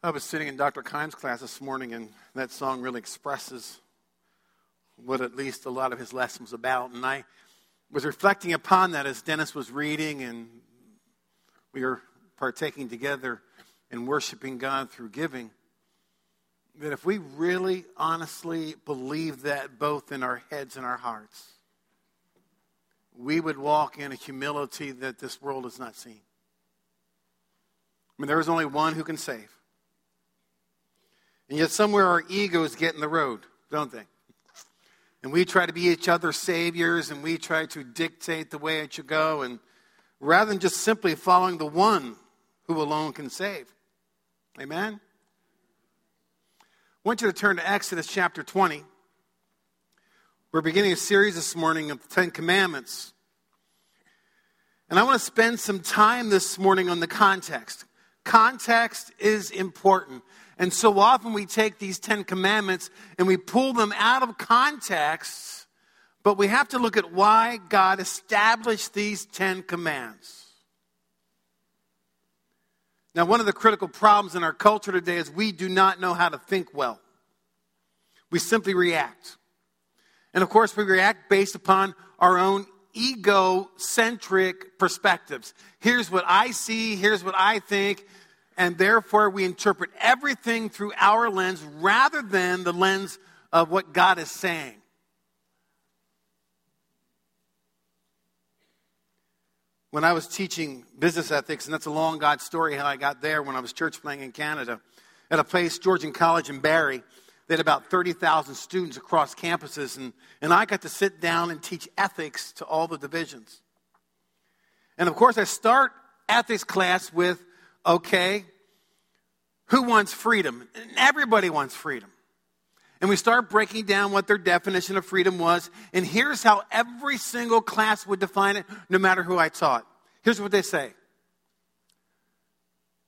I was sitting in Dr. Kimes' class this morning, and that song really expresses what at least a lot of his lesson was about. And I was reflecting upon that as Dennis was reading, and we were partaking together in worshiping God through giving. That if we really honestly believe that both in our heads and our hearts, we would walk in a humility that this world has not seen. I mean, there is only one who can save. And yet, somewhere our egos get in the road, don't they? And we try to be each other's saviors and we try to dictate the way it should go. And rather than just simply following the one who alone can save. Amen? I want you to turn to Exodus chapter 20. We're beginning a series this morning of the Ten Commandments. And I want to spend some time this morning on the context. Context is important. And so often we take these Ten Commandments and we pull them out of context, but we have to look at why God established these Ten Commands. Now, one of the critical problems in our culture today is we do not know how to think well. We simply react. And of course, we react based upon our own egocentric perspectives. Here's what I see, here's what I think, and therefore we interpret everything through our lens rather than the lens of what God is saying. When I was teaching business ethics, and that's a long God story how I got there when I was church playing in Canada, at a place, Georgian College in Barrie, they had about 30,000 students across campuses, and, and I got to sit down and teach ethics to all the divisions. And of course, I start ethics class with okay, who wants freedom? Everybody wants freedom. And we start breaking down what their definition of freedom was. And here's how every single class would define it, no matter who I taught. Here's what they say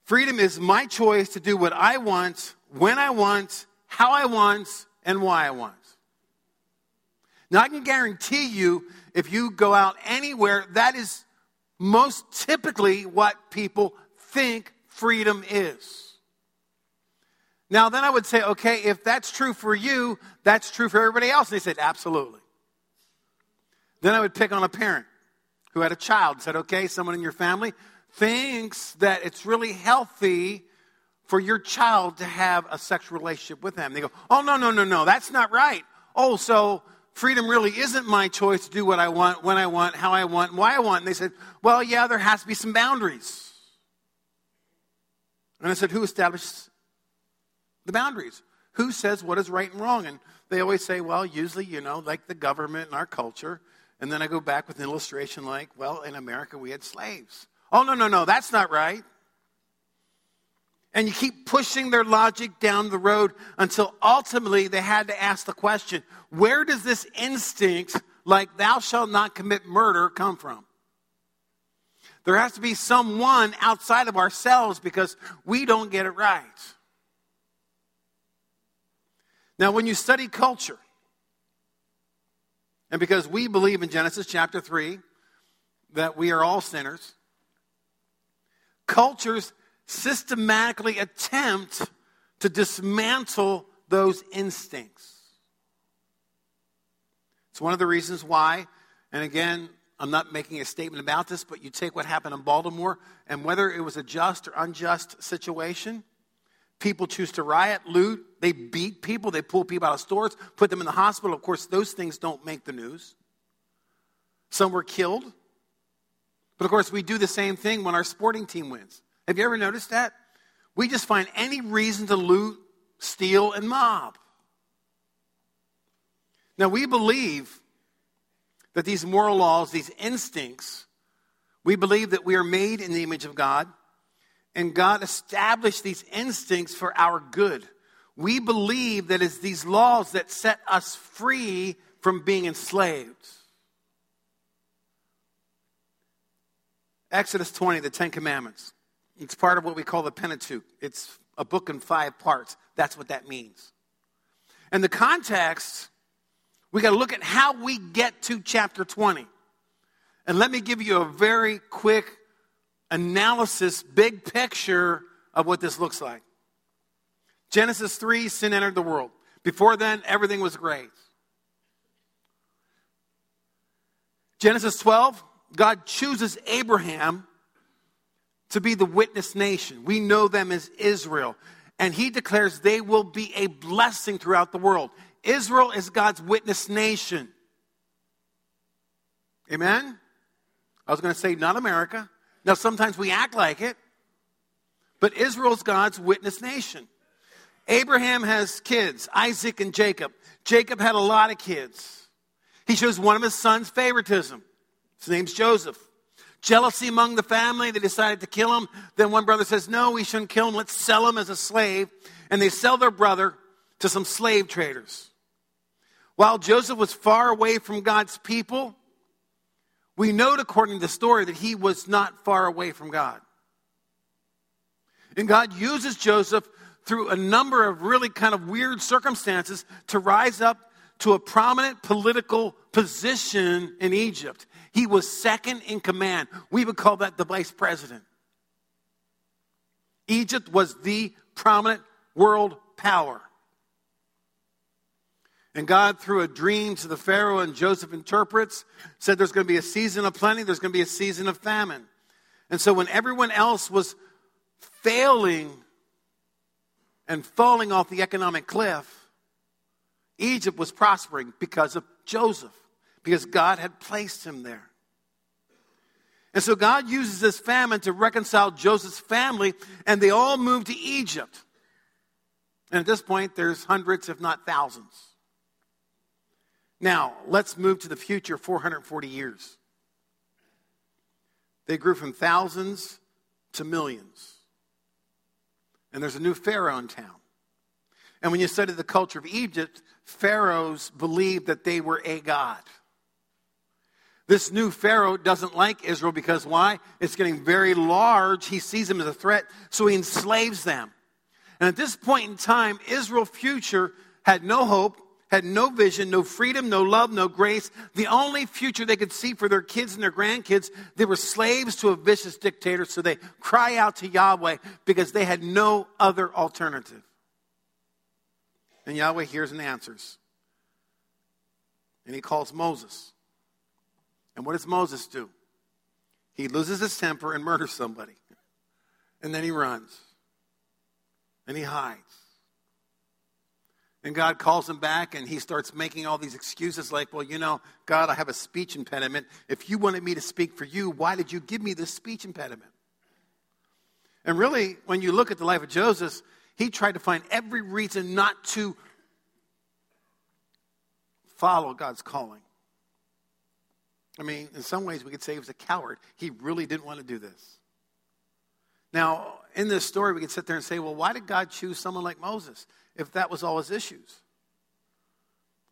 Freedom is my choice to do what I want, when I want, how I want, and why I want. Now, I can guarantee you, if you go out anywhere, that is most typically what people think freedom is. Now, then I would say, okay, if that's true for you, that's true for everybody else. And they said, absolutely. Then I would pick on a parent who had a child and said, okay, someone in your family thinks that it's really healthy for your child to have a sexual relationship with them. They go, oh, no, no, no, no, that's not right. Oh, so freedom really isn't my choice to do what I want, when I want, how I want, why I want. And they said, well, yeah, there has to be some boundaries. And I said, Who establishes the boundaries? Who says what is right and wrong? And they always say, Well, usually, you know, like the government and our culture. And then I go back with an illustration like, Well, in America, we had slaves. Oh, no, no, no, that's not right. And you keep pushing their logic down the road until ultimately they had to ask the question where does this instinct, like thou shalt not commit murder, come from? There has to be someone outside of ourselves because we don't get it right. Now, when you study culture, and because we believe in Genesis chapter 3 that we are all sinners, cultures systematically attempt to dismantle those instincts. It's one of the reasons why, and again, I'm not making a statement about this, but you take what happened in Baltimore, and whether it was a just or unjust situation, people choose to riot, loot, they beat people, they pull people out of stores, put them in the hospital. Of course, those things don't make the news. Some were killed. But of course, we do the same thing when our sporting team wins. Have you ever noticed that? We just find any reason to loot, steal, and mob. Now, we believe that these moral laws, these instincts, we believe that we are made in the image of God, and God established these instincts for our good. We believe that it's these laws that set us free from being enslaved. Exodus 20, the Ten Commandments. It's part of what we call the Pentateuch. It's a book in five parts. That's what that means. And the context we got to look at how we get to chapter 20. And let me give you a very quick analysis, big picture of what this looks like. Genesis 3, sin entered the world. Before then, everything was great. Genesis 12, God chooses Abraham to be the witness nation. We know them as Israel. And he declares they will be a blessing throughout the world. Israel is God's witness nation. Amen? I was going to say, not America. Now, sometimes we act like it, but Israel's God's witness nation. Abraham has kids, Isaac and Jacob. Jacob had a lot of kids. He shows one of his sons favoritism. His name's Joseph. Jealousy among the family, they decided to kill him. Then one brother says, No, we shouldn't kill him. Let's sell him as a slave. And they sell their brother to some slave traders. While Joseph was far away from God's people, we note according to the story that he was not far away from God. And God uses Joseph through a number of really kind of weird circumstances to rise up to a prominent political position in Egypt. He was second in command. We would call that the vice president. Egypt was the prominent world power. And God, through a dream to the Pharaoh, and Joseph interprets, said there's going to be a season of plenty, there's going to be a season of famine. And so when everyone else was failing and falling off the economic cliff, Egypt was prospering because of Joseph, because God had placed him there. And so God uses this famine to reconcile Joseph's family, and they all move to Egypt. And at this point, there's hundreds, if not thousands. Now, let's move to the future 440 years. They grew from thousands to millions. And there's a new Pharaoh in town. And when you study the culture of Egypt, pharaohs believed that they were a god. This new Pharaoh doesn't like Israel because why? It's getting very large. He sees them as a threat, so he enslaves them. And at this point in time, Israel's future had no hope, had no vision, no freedom, no love, no grace. The only future they could see for their kids and their grandkids, they were slaves to a vicious dictator, so they cry out to Yahweh because they had no other alternative. And Yahweh hears and answers. And he calls Moses. And what does Moses do? He loses his temper and murders somebody. And then he runs. And he hides. And God calls him back and he starts making all these excuses like, well, you know, God, I have a speech impediment. If you wanted me to speak for you, why did you give me this speech impediment? And really, when you look at the life of Joseph, he tried to find every reason not to follow God's calling. I mean, in some ways, we could say he was a coward. He really didn't want to do this. Now, in this story, we could sit there and say, well, why did God choose someone like Moses? If that was all his issues.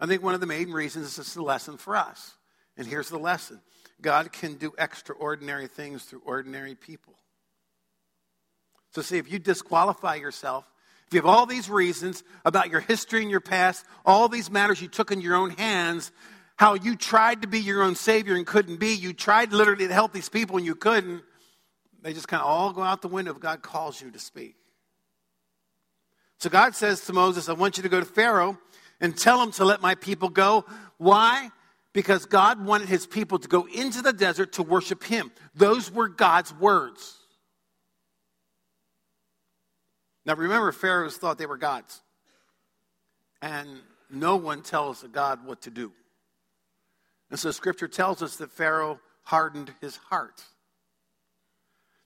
I think one of the main reasons is it's a lesson for us. And here's the lesson God can do extraordinary things through ordinary people. So, see, if you disqualify yourself, if you have all these reasons about your history and your past, all these matters you took in your own hands, how you tried to be your own savior and couldn't be, you tried literally to help these people and you couldn't, they just kind of all go out the window if God calls you to speak. So God says to Moses, I want you to go to Pharaoh and tell him to let my people go. Why? Because God wanted his people to go into the desert to worship him. Those were God's words. Now remember, Pharaohs thought they were gods. And no one tells a God what to do. And so scripture tells us that Pharaoh hardened his heart.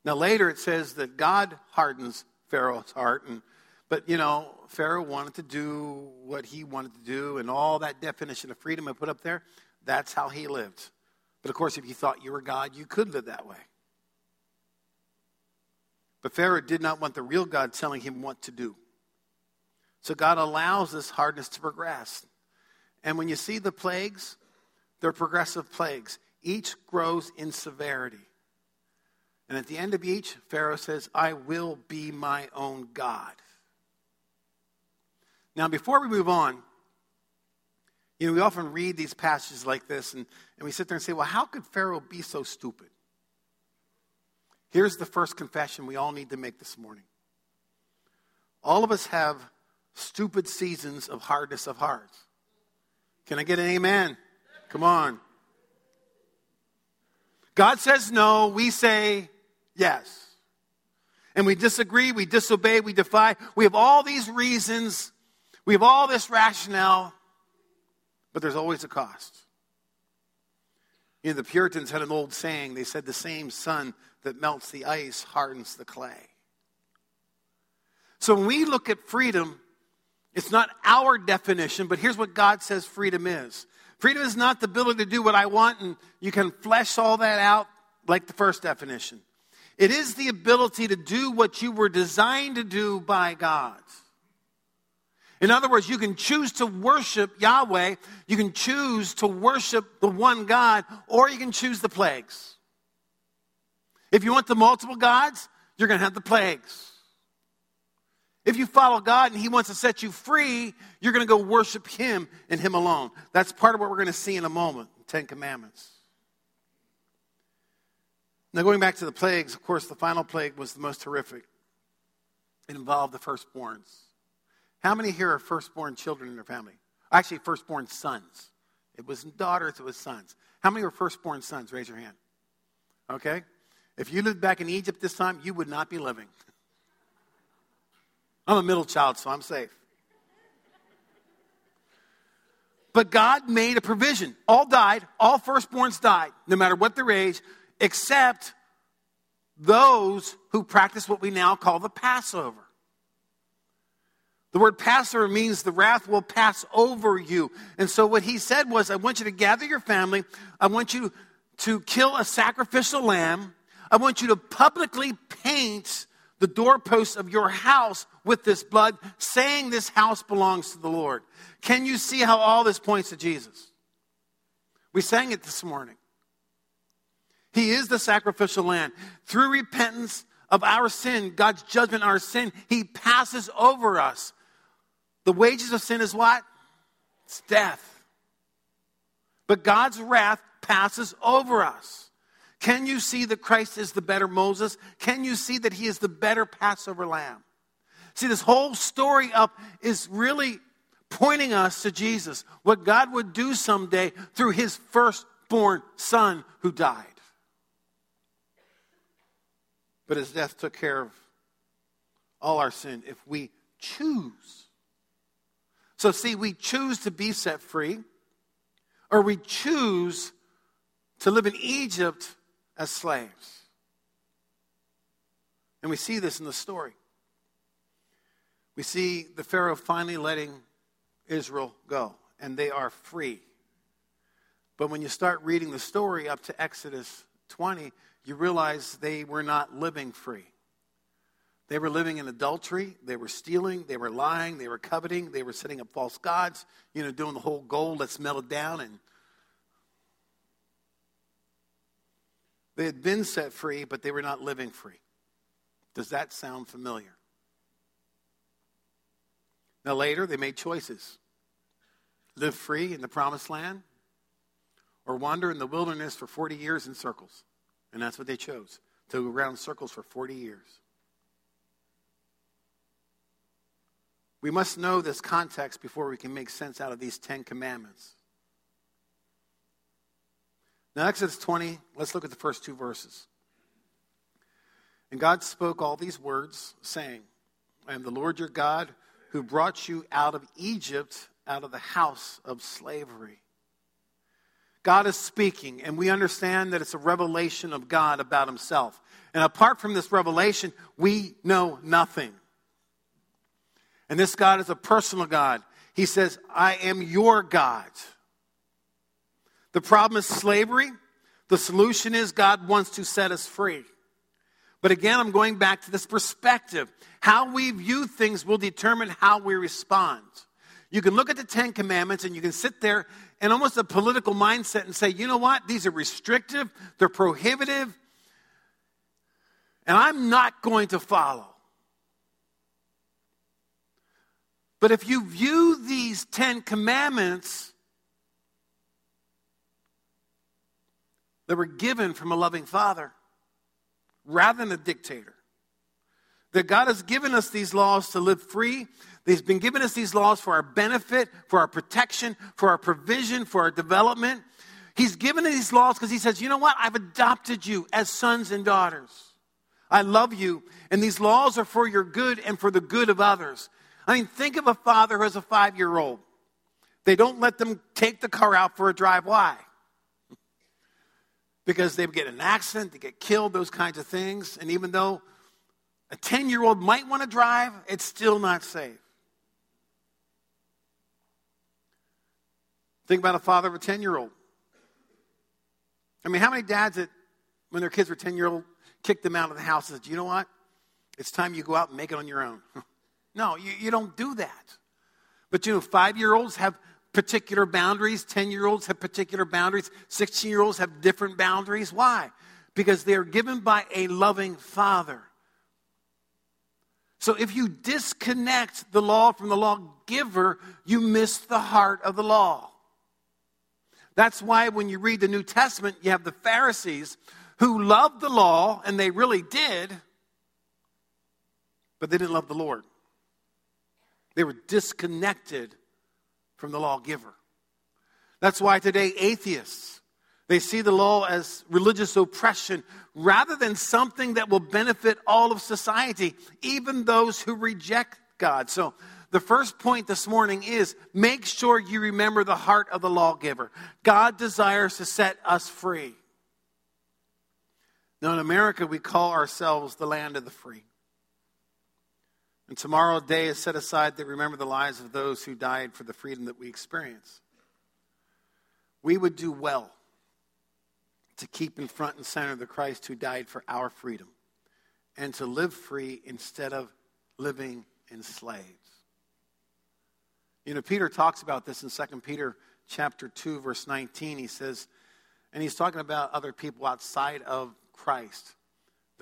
Now later it says that God hardens Pharaoh's heart and but, you know, Pharaoh wanted to do what he wanted to do, and all that definition of freedom I put up there, that's how he lived. But of course, if you thought you were God, you could live that way. But Pharaoh did not want the real God telling him what to do. So God allows this hardness to progress. And when you see the plagues, they're progressive plagues. Each grows in severity. And at the end of each, Pharaoh says, I will be my own God. Now, before we move on, you know, we often read these passages like this and, and we sit there and say, well, how could Pharaoh be so stupid? Here's the first confession we all need to make this morning. All of us have stupid seasons of hardness of heart. Can I get an amen? Come on. God says no, we say yes. And we disagree, we disobey, we defy. We have all these reasons, we have all this rationale, but there's always a cost. You know, the Puritans had an old saying. They said, The same sun that melts the ice hardens the clay. So when we look at freedom, it's not our definition, but here's what God says freedom is freedom is not the ability to do what I want and you can flesh all that out like the first definition. It is the ability to do what you were designed to do by God. In other words, you can choose to worship Yahweh, you can choose to worship the one God, or you can choose the plagues. If you want the multiple gods, you're going to have the plagues. If you follow God and He wants to set you free, you're going to go worship Him and Him alone. That's part of what we're going to see in a moment Ten Commandments. Now, going back to the plagues, of course, the final plague was the most horrific. It involved the firstborns. How many here are firstborn children in their family? Actually, firstborn sons. It wasn't daughters, it was sons. How many were firstborn sons? Raise your hand. Okay? If you lived back in Egypt this time, you would not be living. I'm a middle child, so I'm safe. But God made a provision. All died, all firstborns died, no matter what their age, except those who practice what we now call the Passover. The word Passover means the wrath will pass over you. And so what he said was, I want you to gather your family. I want you to kill a sacrificial lamb. I want you to publicly paint the doorposts of your house with this blood, saying this house belongs to the Lord. Can you see how all this points to Jesus? We sang it this morning. He is the sacrificial lamb. Through repentance of our sin, God's judgment our sin, He passes over us. The wages of sin is what? It's death. But God's wrath passes over us. Can you see that Christ is the better Moses? Can you see that he is the better Passover lamb? See, this whole story up is really pointing us to Jesus, what God would do someday through his firstborn son who died. But his death took care of all our sin if we choose so, see, we choose to be set free, or we choose to live in Egypt as slaves. And we see this in the story. We see the Pharaoh finally letting Israel go, and they are free. But when you start reading the story up to Exodus 20, you realize they were not living free. They were living in adultery. They were stealing. They were lying. They were coveting. They were setting up false gods, you know, doing the whole gold that's melted down. And they had been set free, but they were not living free. Does that sound familiar? Now, later, they made choices live free in the promised land or wander in the wilderness for 40 years in circles. And that's what they chose to go around circles for 40 years. We must know this context before we can make sense out of these Ten Commandments. Now, Exodus 20, let's look at the first two verses. And God spoke all these words, saying, I am the Lord your God who brought you out of Egypt, out of the house of slavery. God is speaking, and we understand that it's a revelation of God about himself. And apart from this revelation, we know nothing. And this God is a personal God. He says, I am your God. The problem is slavery. The solution is God wants to set us free. But again, I'm going back to this perspective. How we view things will determine how we respond. You can look at the Ten Commandments and you can sit there in almost a political mindset and say, you know what? These are restrictive, they're prohibitive, and I'm not going to follow. But if you view these Ten Commandments that were given from a loving father rather than a dictator, That God has given us these laws to live free. He's been giving us these laws for our benefit, for our protection, for our provision, for our development. He's given these laws because He says, you know what? I've adopted you as sons and daughters. I love you, and these laws are for your good and for the good of others. I mean, think of a father who has a five year old. They don't let them take the car out for a drive. Why? Because they would get an accident, they get killed, those kinds of things. And even though a 10 year old might want to drive, it's still not safe. Think about a father of a 10 year old. I mean, how many dads that, when their kids were 10 year old, kicked them out of the house and said, you know what? It's time you go out and make it on your own. no, you, you don't do that. But you know, five year olds have particular boundaries, 10 year olds have particular boundaries, 16 year olds have different boundaries. Why? Because they are given by a loving father. So if you disconnect the law from the lawgiver, you miss the heart of the law. That's why when you read the New Testament, you have the Pharisees who loved the law, and they really did, but they didn't love the Lord. They were disconnected from the lawgiver. That's why today atheists they see the law as religious oppression rather than something that will benefit all of society, even those who reject God. So the first point this morning is make sure you remember the heart of the lawgiver. God desires to set us free. Now, in America, we call ourselves the land of the free. And tomorrow, a day is set aside to remember the lives of those who died for the freedom that we experience. We would do well to keep in front and center the Christ who died for our freedom and to live free instead of living enslaved. You know, Peter talks about this in 2 Peter chapter 2, verse 19. He says, and he's talking about other people outside of Christ.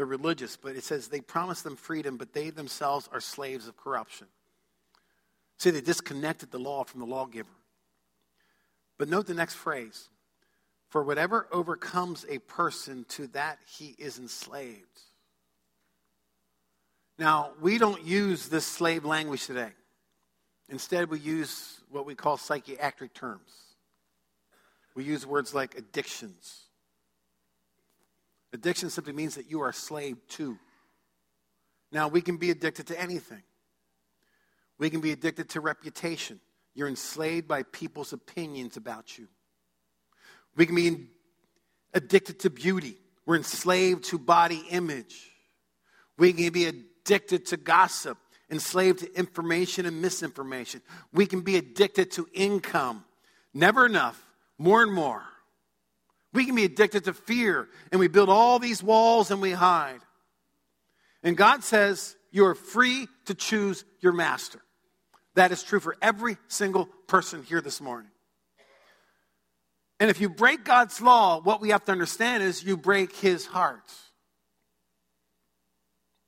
They're religious, but it says they promise them freedom, but they themselves are slaves of corruption. See, they disconnected the law from the lawgiver. But note the next phrase For whatever overcomes a person, to that he is enslaved. Now, we don't use this slave language today. Instead, we use what we call psychiatric terms. We use words like addictions. Addiction simply means that you are a slave to. Now, we can be addicted to anything. We can be addicted to reputation. You're enslaved by people's opinions about you. We can be addicted to beauty. We're enslaved to body image. We can be addicted to gossip enslaved to information and misinformation. We can be addicted to income, never enough, more and more. We can be addicted to fear, and we build all these walls and we hide. And God says, You are free to choose your master. That is true for every single person here this morning. And if you break God's law, what we have to understand is you break his heart.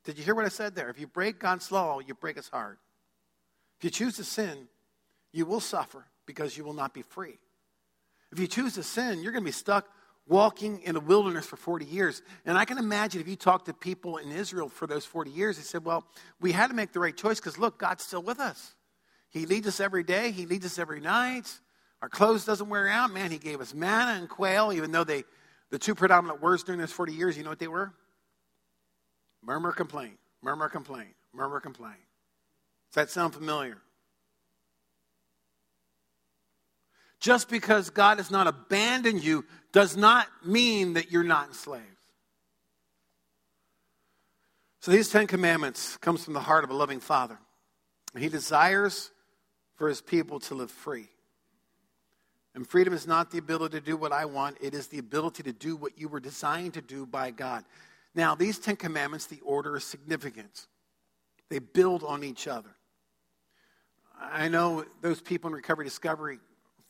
Did you hear what I said there? If you break God's law, you break his heart. If you choose to sin, you will suffer because you will not be free. If you choose to sin, you're going to be stuck walking in the wilderness for 40 years. And I can imagine if you talked to people in Israel for those 40 years, they said, well, we had to make the right choice because look, God's still with us. He leads us every day, He leads us every night. Our clothes doesn't wear out. Man, He gave us manna and quail, even though they, the two predominant words during those 40 years, you know what they were? Murmur, complain. Murmur, complain. Murmur, complain. Does that sound familiar? Just because God has not abandoned you does not mean that you're not enslaved. So these 10 commandments comes from the heart of a loving father. He desires for his people to live free. And freedom is not the ability to do what I want, it is the ability to do what you were designed to do by God. Now, these Ten Commandments, the order is significant. They build on each other. I know those people in Recovery Discovery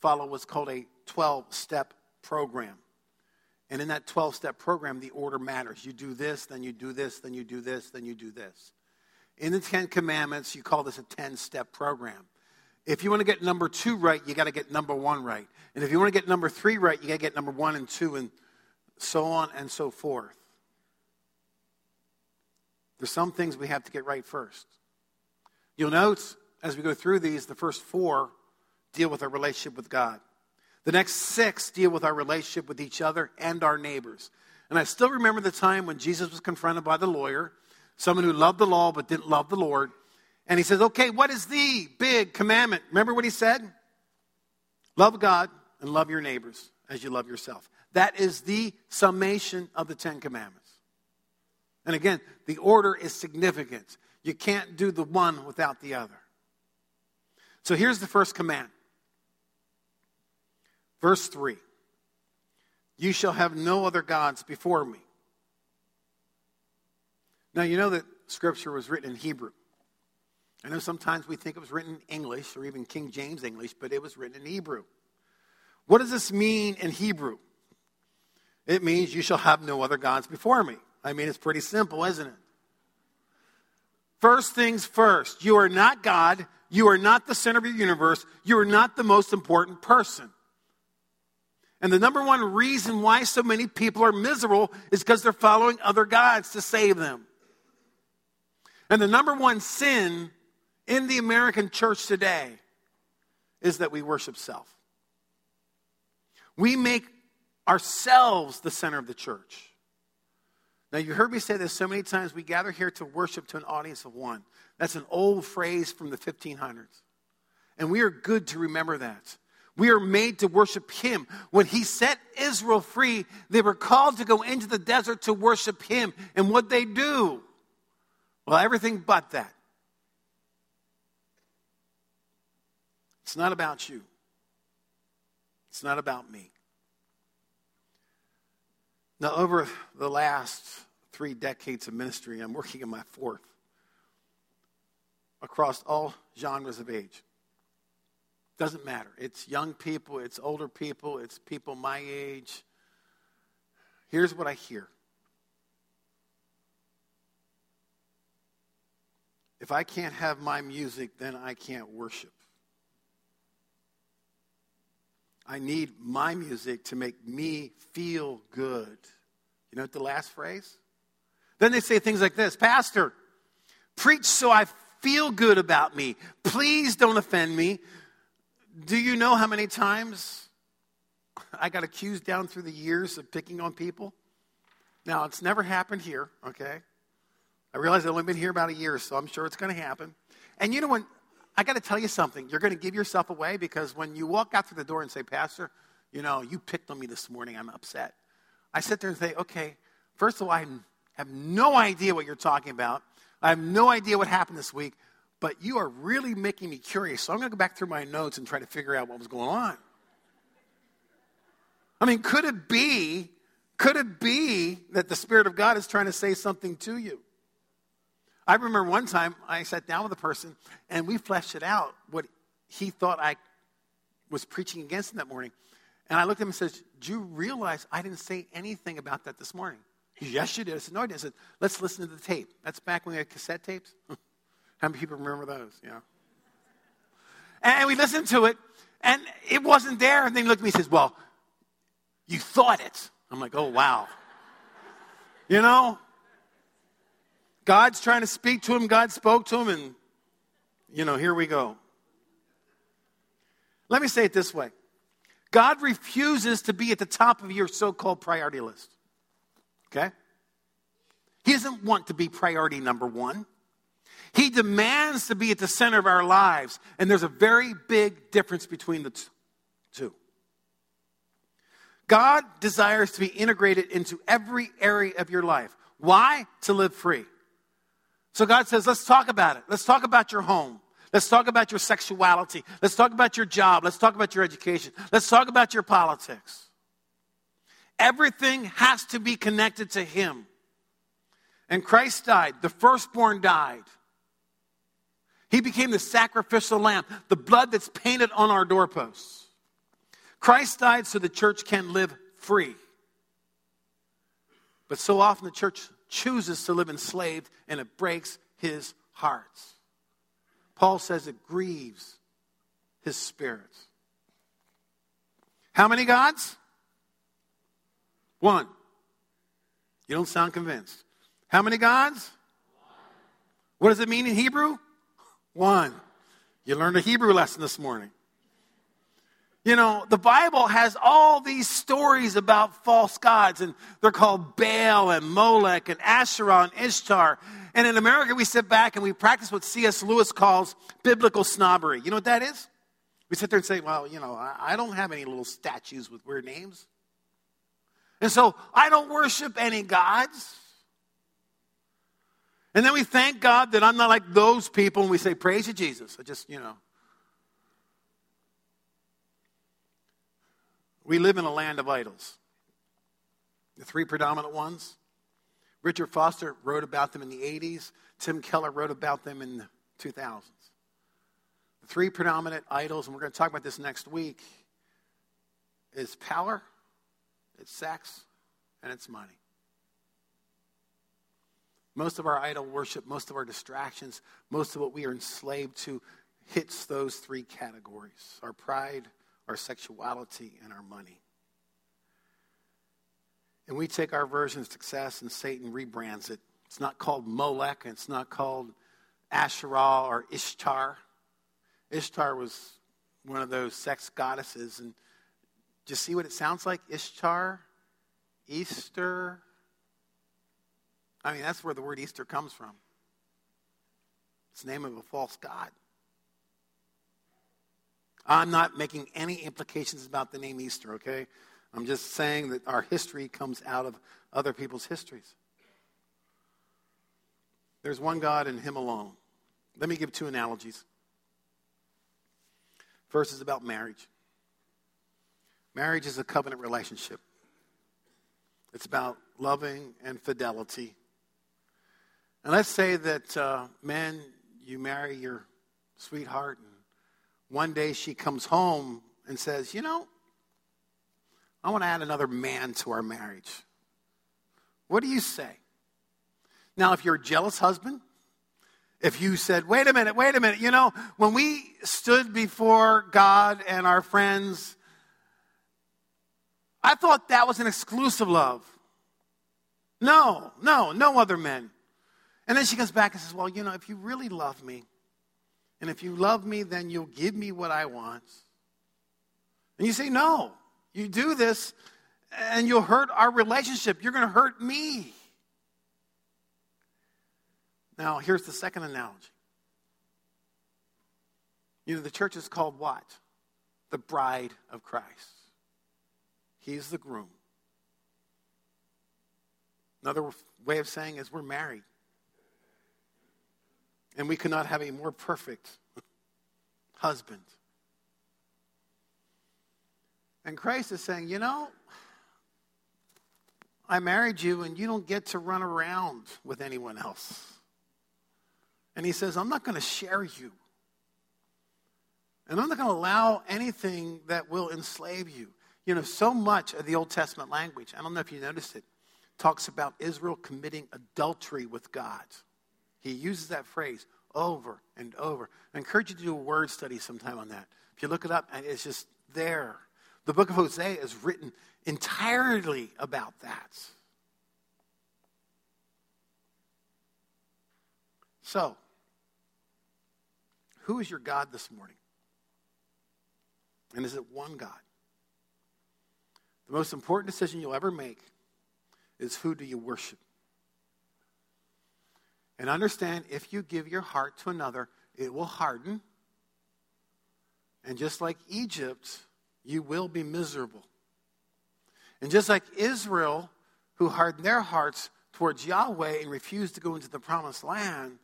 follow what's called a 12 step program. And in that 12 step program, the order matters. You do this, then you do this, then you do this, then you do this. In the Ten Commandments, you call this a 10 step program. If you want to get number two right, you got to get number one right. And if you want to get number three right, you got to get number one and two, and so on and so forth. there's some things we have to get right first. You'll note as we go through these, the first four deal with our relationship with God. The next six deal with our relationship with each other and our neighbors. And I still remember the time when Jesus was confronted by the lawyer, someone who loved the law but didn't love the Lord. And he says, Okay, what is the big commandment? Remember what he said? Love God and love your neighbors as you love yourself. That is the summation of the Ten Commandments. And again, the order is significant. You can't do the one without the other. So here's the first command. Verse 3 You shall have no other gods before me. Now, you know that Scripture was written in Hebrew. I know sometimes we think it was written in English or even King James English, but it was written in Hebrew. What does this mean in Hebrew? It means you shall have no other gods before me. I mean, it's pretty simple, isn't it? First things first, you are not God. You are not the center of your universe. You are not the most important person. And the number one reason why so many people are miserable is because they're following other gods to save them. And the number one sin in the American church today is that we worship self. We make ourselves the center of the church. Now, you heard me say this so many times. We gather here to worship to an audience of one. That's an old phrase from the 1500s. And we are good to remember that. We are made to worship Him. When He set Israel free, they were called to go into the desert to worship Him. And what they do? Well, everything but that. It's not about you, it's not about me. Now, over the last three decades of ministry, I'm working in my fourth across all genres of age. Doesn't matter. It's young people, it's older people, it's people my age. Here's what I hear If I can't have my music, then I can't worship. I need my music to make me feel good. You know what the last phrase? Then they say things like this Pastor, preach so I feel good about me. Please don't offend me. Do you know how many times I got accused down through the years of picking on people? Now, it's never happened here, okay? I realize I've only been here about a year, so I'm sure it's going to happen. And you know, when I got to tell you something. You're going to give yourself away because when you walk out through the door and say, Pastor, you know, you picked on me this morning, I'm upset. I sit there and say, okay, first of all, I have no idea what you're talking about. I have no idea what happened this week, but you are really making me curious. So I'm going to go back through my notes and try to figure out what was going on. I mean, could it be, could it be that the Spirit of God is trying to say something to you? I remember one time I sat down with a person and we fleshed it out what he thought I was preaching against him that morning. And I looked at him and said, Do you realize I didn't say anything about that this morning? Yes, you did. I said, No, I didn't. I said, Let's listen to the tape. That's back when we had cassette tapes. How many people remember those? Yeah. And we listened to it, and it wasn't there. And then he looked at me and says, Well, you thought it. I'm like, Oh, wow. You know? God's trying to speak to him. God spoke to him, and, you know, here we go. Let me say it this way God refuses to be at the top of your so called priority list. Okay? He doesn't want to be priority number one. He demands to be at the center of our lives. And there's a very big difference between the two. God desires to be integrated into every area of your life. Why? To live free. So God says, let's talk about it. Let's talk about your home. Let's talk about your sexuality. Let's talk about your job. Let's talk about your education. Let's talk about your politics. Everything has to be connected to Him. And Christ died, the firstborn died. He became the sacrificial lamb, the blood that's painted on our doorposts. Christ died so the church can live free. But so often the church chooses to live enslaved and it breaks his heart. Paul says it grieves his spirit. How many gods? One. You don't sound convinced. How many gods? What does it mean in Hebrew? One. You learned a Hebrew lesson this morning. You know, the Bible has all these stories about false gods, and they're called Baal and Molech and Asherah and Ishtar. And in America, we sit back and we practice what C.S. Lewis calls biblical snobbery. You know what that is? We sit there and say, well, you know, I don't have any little statues with weird names. And so I don't worship any gods. And then we thank God that I'm not like those people and we say, Praise you, Jesus. I just, you know. We live in a land of idols. The three predominant ones. Richard Foster wrote about them in the 80s. Tim Keller wrote about them in the 2000s. The three predominant idols, and we're going to talk about this next week, is power, it's sex, and it's money. Most of our idol worship, most of our distractions, most of what we are enslaved to hits those three categories our pride, our sexuality, and our money. And we take our version of success and Satan rebrands it. It's not called Molech, and it's not called Asherah or Ishtar. Ishtar was one of those sex goddesses. And just see what it sounds like? Ishtar, Easter. I mean, that's where the word Easter comes from. It's the name of a false god. I'm not making any implications about the name Easter, okay? I'm just saying that our history comes out of other people's histories. There's one God and Him alone. Let me give two analogies. First is about marriage. Marriage is a covenant relationship, it's about loving and fidelity. And let's say that, uh, men, you marry your sweetheart, and one day she comes home and says, You know, I want to add another man to our marriage. What do you say? Now, if you're a jealous husband, if you said, wait a minute, wait a minute, you know, when we stood before God and our friends, I thought that was an exclusive love. No, no, no other men. And then she comes back and says, well, you know, if you really love me, and if you love me, then you'll give me what I want. And you say, no, you do this and you'll hurt our relationship. You're going to hurt me. Now, here's the second analogy. You know, the church is called what? The bride of Christ. He's the groom. Another way of saying is we're married. And we cannot have a more perfect husband and Christ is saying, you know, I married you and you don't get to run around with anyone else. And he says, I'm not going to share you. And I'm not going to allow anything that will enslave you. You know, so much of the Old Testament language, I don't know if you noticed it, talks about Israel committing adultery with God. He uses that phrase over and over. I encourage you to do a word study sometime on that. If you look it up, it's just there. The book of Hosea is written entirely about that. So, who is your God this morning? And is it one God? The most important decision you'll ever make is who do you worship? And understand if you give your heart to another, it will harden. And just like Egypt, you will be miserable. And just like Israel, who hardened their hearts towards Yahweh and refused to go into the promised land,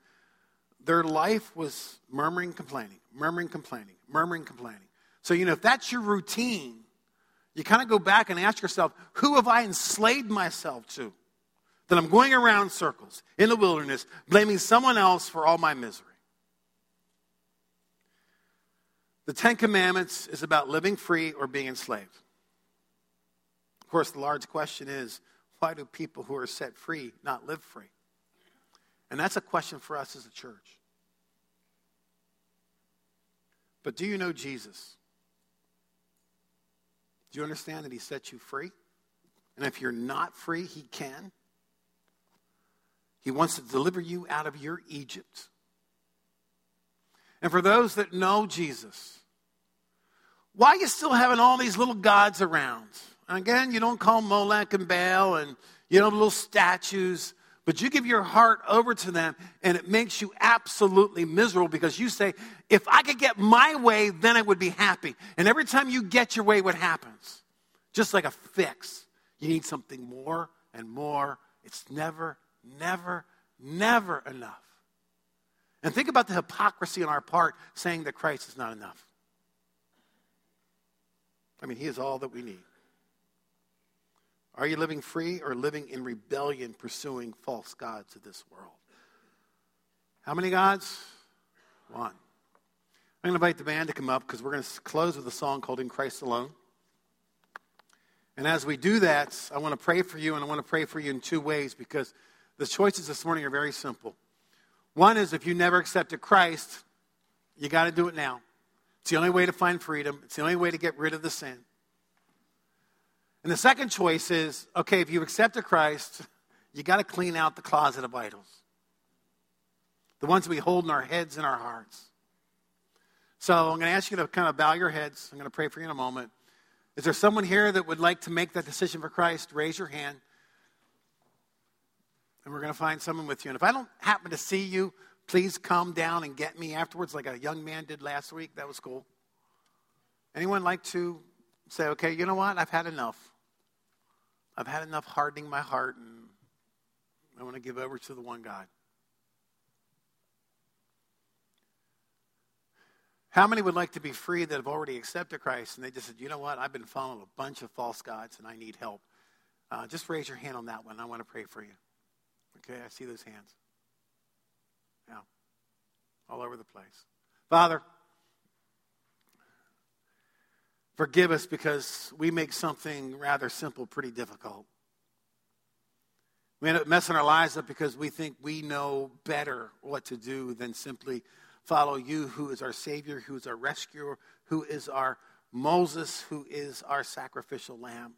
their life was murmuring, complaining, murmuring, complaining, murmuring, complaining. So, you know, if that's your routine, you kind of go back and ask yourself, who have I enslaved myself to? That I'm going around circles in the wilderness, blaming someone else for all my misery. The Ten Commandments is about living free or being enslaved. Of course, the large question is why do people who are set free not live free? And that's a question for us as a church. But do you know Jesus? Do you understand that he set you free? And if you're not free, he can. He wants to deliver you out of your Egypt. And for those that know Jesus, why are you still having all these little gods around? Again, you don't call Molech and Baal and you know little statues, but you give your heart over to them and it makes you absolutely miserable because you say, if I could get my way, then I would be happy. And every time you get your way, what happens? Just like a fix, you need something more and more. It's never, never, never enough. And think about the hypocrisy on our part saying that Christ is not enough. I mean, He is all that we need. Are you living free or living in rebellion, pursuing false gods of this world? How many gods? One. I'm going to invite the band to come up because we're going to close with a song called In Christ Alone. And as we do that, I want to pray for you, and I want to pray for you in two ways because the choices this morning are very simple. One is if you never accepted Christ, you got to do it now. It's the only way to find freedom, it's the only way to get rid of the sin. And the second choice is okay, if you accepted Christ, you got to clean out the closet of idols, the ones we hold in our heads and our hearts. So I'm going to ask you to kind of bow your heads. I'm going to pray for you in a moment. Is there someone here that would like to make that decision for Christ? Raise your hand. And we're going to find someone with you. And if I don't happen to see you, please come down and get me afterwards, like a young man did last week. That was cool. Anyone like to say, okay, you know what? I've had enough. I've had enough hardening my heart, and I want to give over to the one God. How many would like to be free that have already accepted Christ and they just said, you know what? I've been following a bunch of false gods and I need help. Uh, just raise your hand on that one. I want to pray for you. Okay, I see those hands. Yeah, all over the place. Father, Forgive us because we make something rather simple pretty difficult. We end up messing our lives up because we think we know better what to do than simply follow you, who is our Savior, who is our rescuer, who is our Moses, who is our sacrificial lamb.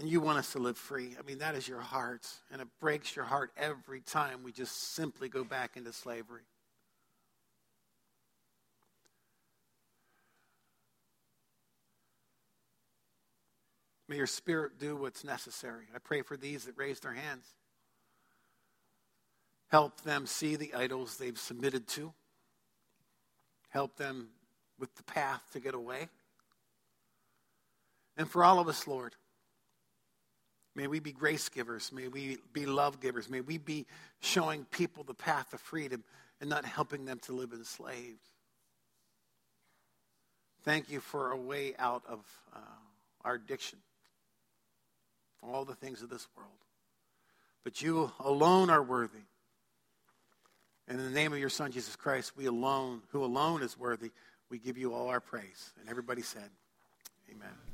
And you want us to live free. I mean, that is your heart. And it breaks your heart every time we just simply go back into slavery. May your spirit do what's necessary. I pray for these that raised their hands. Help them see the idols they've submitted to. Help them with the path to get away. And for all of us, Lord, may we be grace givers. May we be love givers. May we be showing people the path of freedom and not helping them to live enslaved. Thank you for a way out of uh, our addiction all the things of this world. But you alone are worthy. And in the name of your Son, Jesus Christ, we alone, who alone is worthy, we give you all our praise. And everybody said, Amen.